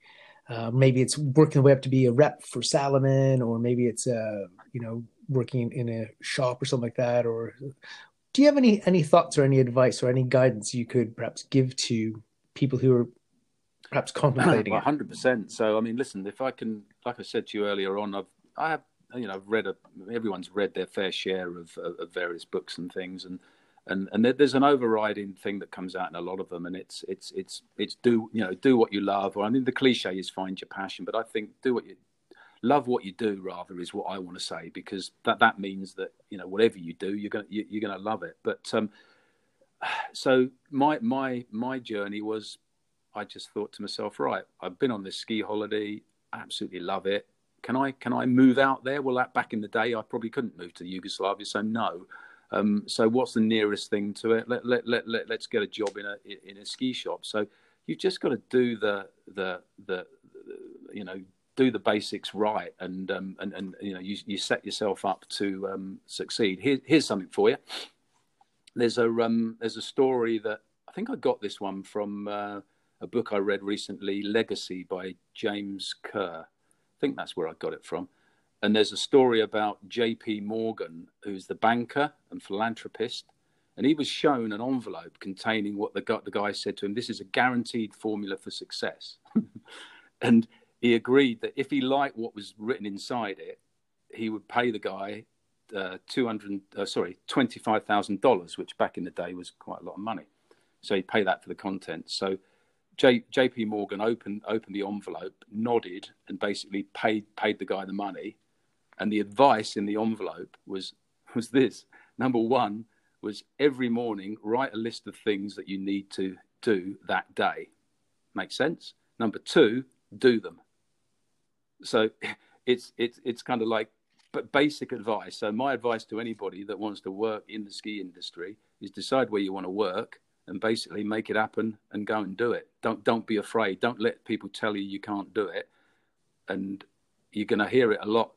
Uh, maybe it's working their way up to be a rep for Salomon, or maybe it's uh, you know working in a shop or something like that, or do you have any any thoughts or any advice or any guidance you could perhaps give to people who are perhaps contemplating hundred percent. So, I mean, listen, if I can, like I said to you earlier on, I've I have you know I've read a, everyone's read their fair share of, of various books and things, and and and there's an overriding thing that comes out in a lot of them, and it's it's it's it's do you know do what you love, or I mean the cliche is find your passion, but I think do what you love what you do rather is what I want to say because that that means that you know whatever you do you're gonna you, are gonna love it. But um, so my my my journey was I just thought to myself, right, I've been on this ski holiday, absolutely love it. Can I can I move out there? Well, that back in the day, I probably couldn't move to Yugoslavia, so no. Um, so what's the nearest thing to it? Let, let, let, let, let's get a job in a in a ski shop. So you've just got to do the the the, the you know do the basics right and um, and and you know you, you set yourself up to um, succeed. Here, here's something for you. There's a um, there's a story that I think I got this one from uh, a book I read recently, Legacy by James Kerr. I think that's where I got it from. And there's a story about J.P. Morgan, who's the banker and philanthropist, and he was shown an envelope containing what the guy, the guy said to him. This is a guaranteed formula for success. and he agreed that if he liked what was written inside it, he would pay the guy uh, two hundred, uh, sorry, twenty five thousand dollars, which back in the day was quite a lot of money. So he'd pay that for the content. So J, J.P. Morgan opened opened the envelope, nodded, and basically paid paid the guy the money. And the advice in the envelope was was this: number one was every morning write a list of things that you need to do that day. Make sense? Number two, do them so it's it's it's kind of like but basic advice. So my advice to anybody that wants to work in the ski industry is decide where you want to work and basically make it happen and go and do it. Don't don't be afraid. Don't let people tell you you can't do it. And you're going to hear it a lot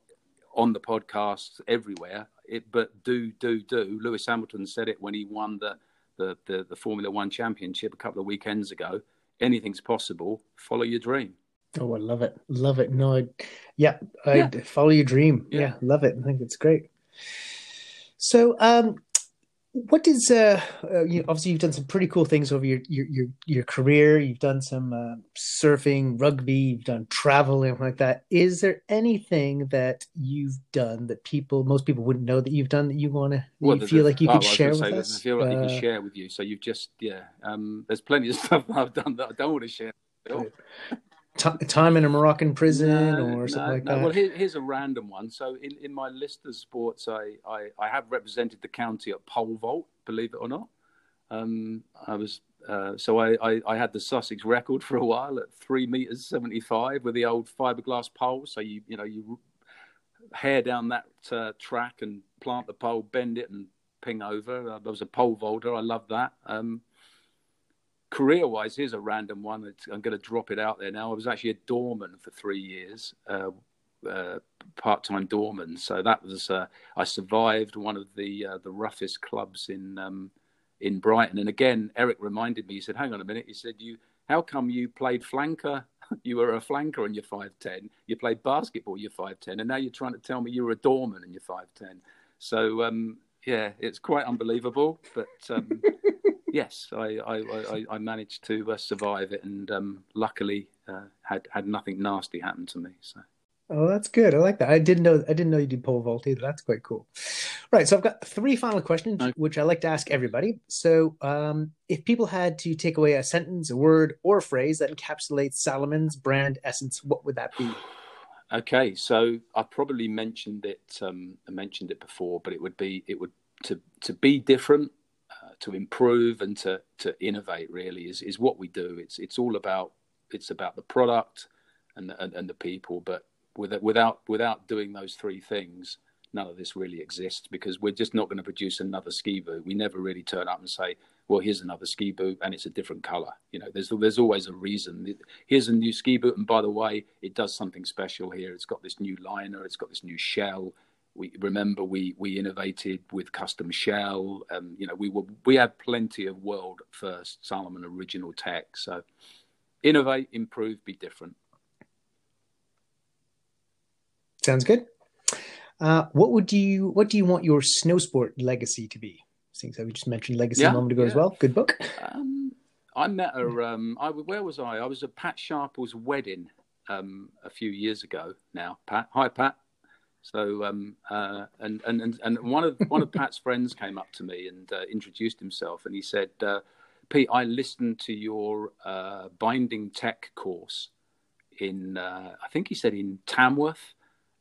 on the podcasts everywhere. It, but do do do. Lewis Hamilton said it when he won the, the the the Formula One championship a couple of weekends ago. Anything's possible. Follow your dream. Oh, I love it. Love it. No, I, yeah, I yeah. follow your dream. Yeah. yeah. love it. I think it's great. So, um, what is uh, uh you, obviously you've done some pretty cool things over your your your, your career. You've done some uh, surfing, rugby, you've done travel, and like that. Is there anything that you've done that people, most people wouldn't know that you've done that you want to well, you feel like you oh, could share with say, us? I feel like uh, you can share with you. So you've just yeah. Um, there's plenty of stuff I've done that I don't want to share t- time in a Moroccan prison no, or something no, like no. that? Well, here, here's a random one. So, in, in my list of sports, I, I, I, have represented the county at pole vault, believe it or not. Um, I was uh, so I, I, I, had the Sussex record for a while at three meters seventy five with the old fiberglass pole. So you you know you hair down that uh, track and plant the pole, bend it, and ping over. I was a pole vaulter. I love that. Um, career wise, here's a random one. I'm going to drop it out there now. I was actually a doorman for three years, uh, uh, part time doorman. So that was uh, I survived one of the uh, the roughest clubs in um, in Brighton. And again, Eric reminded me. He said, "Hang on a minute." He said, "You, how come you played flanker?" you were a flanker and you're 5'10. You played basketball, you're 5'10. And now you're trying to tell me you were a doorman and you're 5'10. So, um, yeah, it's quite unbelievable. But um, yes, I, I, I, managed to uh, survive it, and um, luckily uh, had had nothing nasty happen to me. So. Oh, that's good. I like that. I didn't know. I didn't know you did pole vault either. That's quite cool. Right. So I've got three final questions, okay. which I like to ask everybody. So, um, if people had to take away a sentence, a word, or a phrase that encapsulates Salomon's brand essence, what would that be? Okay, so I probably mentioned it. Um, I mentioned it before, but it would be it would to to be different, to improve, and to to innovate. Really, is is what we do. It's it's all about it's about the product and the, and, and the people. But without without doing those three things, none of this really exists because we're just not going to produce another ski boot. We never really turn up and say, well, here's another ski boot and it's a different color. You know, there's there's always a reason. Here's a new ski boot, and by the way, it does something special here. It's got this new liner. It's got this new shell. We remember we we innovated with custom shell. Um, you know, we were we had plenty of world first Salomon original tech. So innovate, improve, be different. Sounds good. Uh, what would you what do you want your snow sport legacy to be? Since i we just mentioned legacy yeah, a moment ago yeah. as well. Good book. Um, I met her. Um, I where was I? I was at Pat Sharple's wedding um, a few years ago. Now, Pat. Hi, Pat. So, um, uh, and, and and one of one of Pat's friends came up to me and uh, introduced himself, and he said, uh, "Pete, I listened to your uh, binding tech course in, uh, I think he said in Tamworth."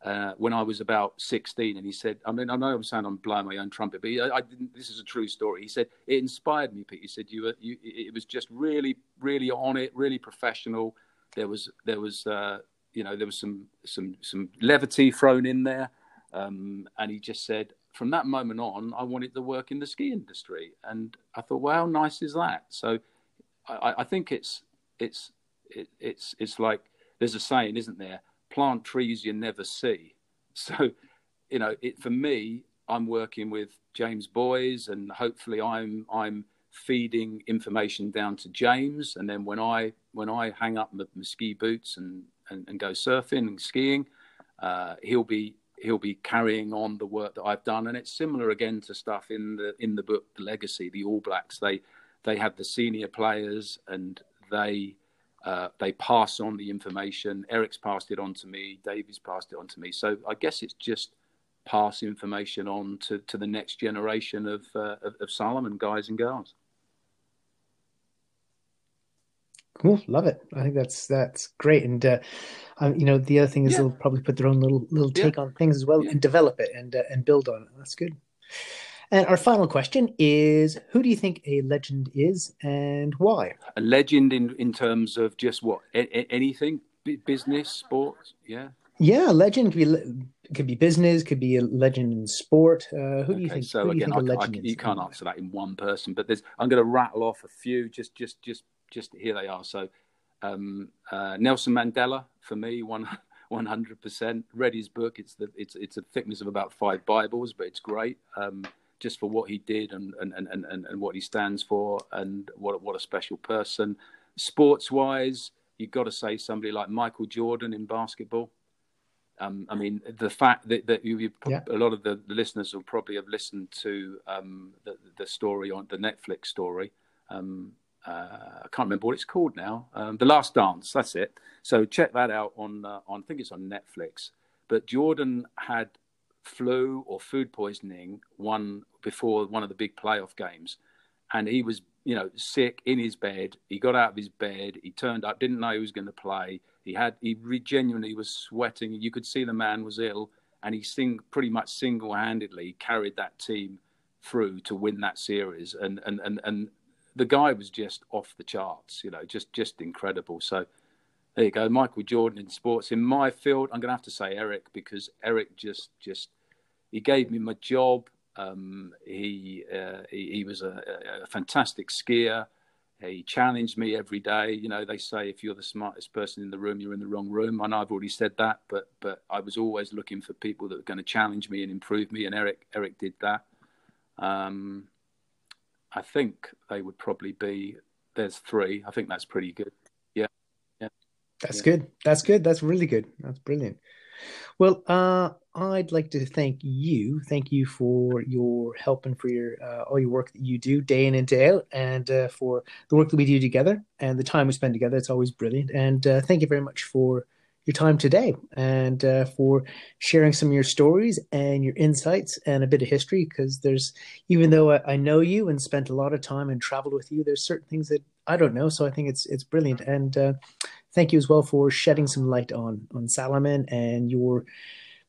uh, when I was about 16. And he said, I mean, I know I'm saying I'm blowing my own trumpet, but he, I, I, didn't, this is a true story. He said, it inspired me, Pete. He said, you were, you, it was just really, really on it, really professional. There was, there was, uh, you know, there was some, some, some levity thrown in there. Um, and he just said, from that moment on, I wanted to work in the ski industry. And I thought, well, how nice is that? So I, I think it's, it's, it, it's, it's like, there's a saying, isn't there? plant trees you never see. So, you know, it, for me, I'm working with James Boys, and hopefully, I'm I'm feeding information down to James. And then when I when I hang up my, my ski boots and, and, and go surfing and skiing, uh, he'll be he'll be carrying on the work that I've done. And it's similar again to stuff in the in the book, The Legacy. The All Blacks they they have the senior players and they uh, they pass on the information. Eric's passed it on to me. Davy's passed it on to me. So I guess it's just pass information on to, to the next generation of, uh, of, of Salomon guys and girls. Cool, love it. I think that's that's great, and uh, um, you know the other thing is yeah. they'll probably put their own little little take yeah. on things as well yeah. and develop it and uh, and build on it. That's good. And our final question is Who do you think a legend is and why? A legend in, in terms of just what? A- anything? B- business, sports? Yeah. Yeah, legend could be could be business, could be a legend in sport. Uh, who okay, do you think? So again, think I, I, you can't answer that in one person, but there's I'm going to rattle off a few. Just, just, just, just here they are. So, um, uh, Nelson Mandela for me, one one hundred percent. Read his book. It's the it's it's a thickness of about five Bibles, but it's great. Um, just for what he did and, and, and, and, and what he stands for and what, what a special person. Sports wise, you've got to say somebody like Michael Jordan in basketball. Um, I mean, the fact that, that you, yeah. a lot of the, the, listeners will probably have listened to um, the, the, story on the Netflix story. Um, I can't remember what it's called now. Um, the Last Dance. That's it. So check that out on uh, on. I think it's on Netflix. But Jordan had flu or food poisoning one before one of the big playoff games, and he was you know sick in his bed. He got out of his bed. He turned up, didn't know he was going to play. He had he genuinely was sweating. You could see the man was ill, and he sing pretty much single handedly carried that team through to win that series. And and and and the guy was just off the charts. You know, just just incredible. So there you go, Michael Jordan in sports. In my field, I'm going to have to say Eric because Eric just just he gave me my job. Um, he, uh, he, he was a, a, fantastic skier. He challenged me every day. You know, they say if you're the smartest person in the room, you're in the wrong room. I know I've already said that, but but I was always looking for people that were going to challenge me and improve me. And Eric Eric did that. Um, I think they would probably be. There's three. I think that's pretty good. Yeah, yeah. That's yeah. good. That's good. That's really good. That's brilliant. Well, uh, I'd like to thank you. Thank you for your help and for your uh, all your work that you do day in and day out, and uh, for the work that we do together and the time we spend together. It's always brilliant. And uh, thank you very much for your time today and uh, for sharing some of your stories and your insights and a bit of history. Because there's, even though I, I know you and spent a lot of time and traveled with you, there's certain things that I don't know. So I think it's it's brilliant. And uh, thank you as well for shedding some light on on Salomon and your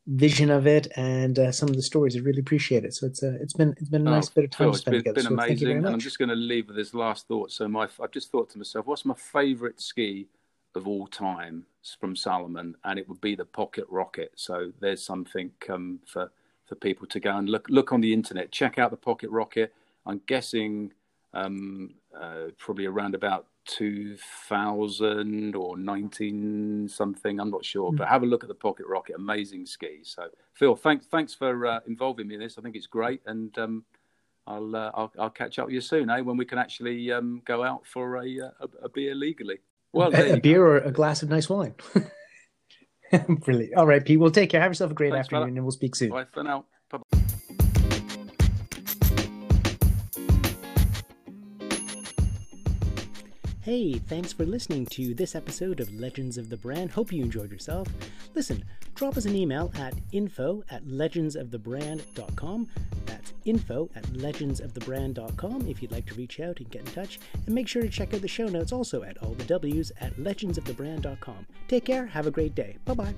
vision of it and uh, some of the stories. I really appreciate it. So it's uh, it's been it's been a nice oh, bit of time Phil, spend been, together. Been so amazing, and I'm just going to leave with this last thought. So my I've just thought to myself, what's my favourite ski of all time from Salomon? And it would be the Pocket Rocket. So there's something um, for for people to go and look look on the internet, check out the Pocket Rocket. I'm guessing um, uh, probably around about 2000 or 19 something i'm not sure mm. but have a look at the pocket rocket amazing ski so phil thanks thanks for uh, involving me in this i think it's great and um, I'll, uh, I'll, I'll catch up with you soon eh when we can actually um, go out for a, uh, a, a beer legally well a, a beer or a glass of nice wine brilliant all right pete we'll take care have yourself a great thanks, afternoon fella. and we'll speak soon bye for now Bye-bye. Hey, thanks for listening to this episode of Legends of the Brand. Hope you enjoyed yourself. Listen, drop us an email at info at legendsofthebrand.com. That's info at legendsofthebrand.com if you'd like to reach out and get in touch. And make sure to check out the show notes also at all the W's at legendsofthebrand.com. Take care, have a great day. Bye bye.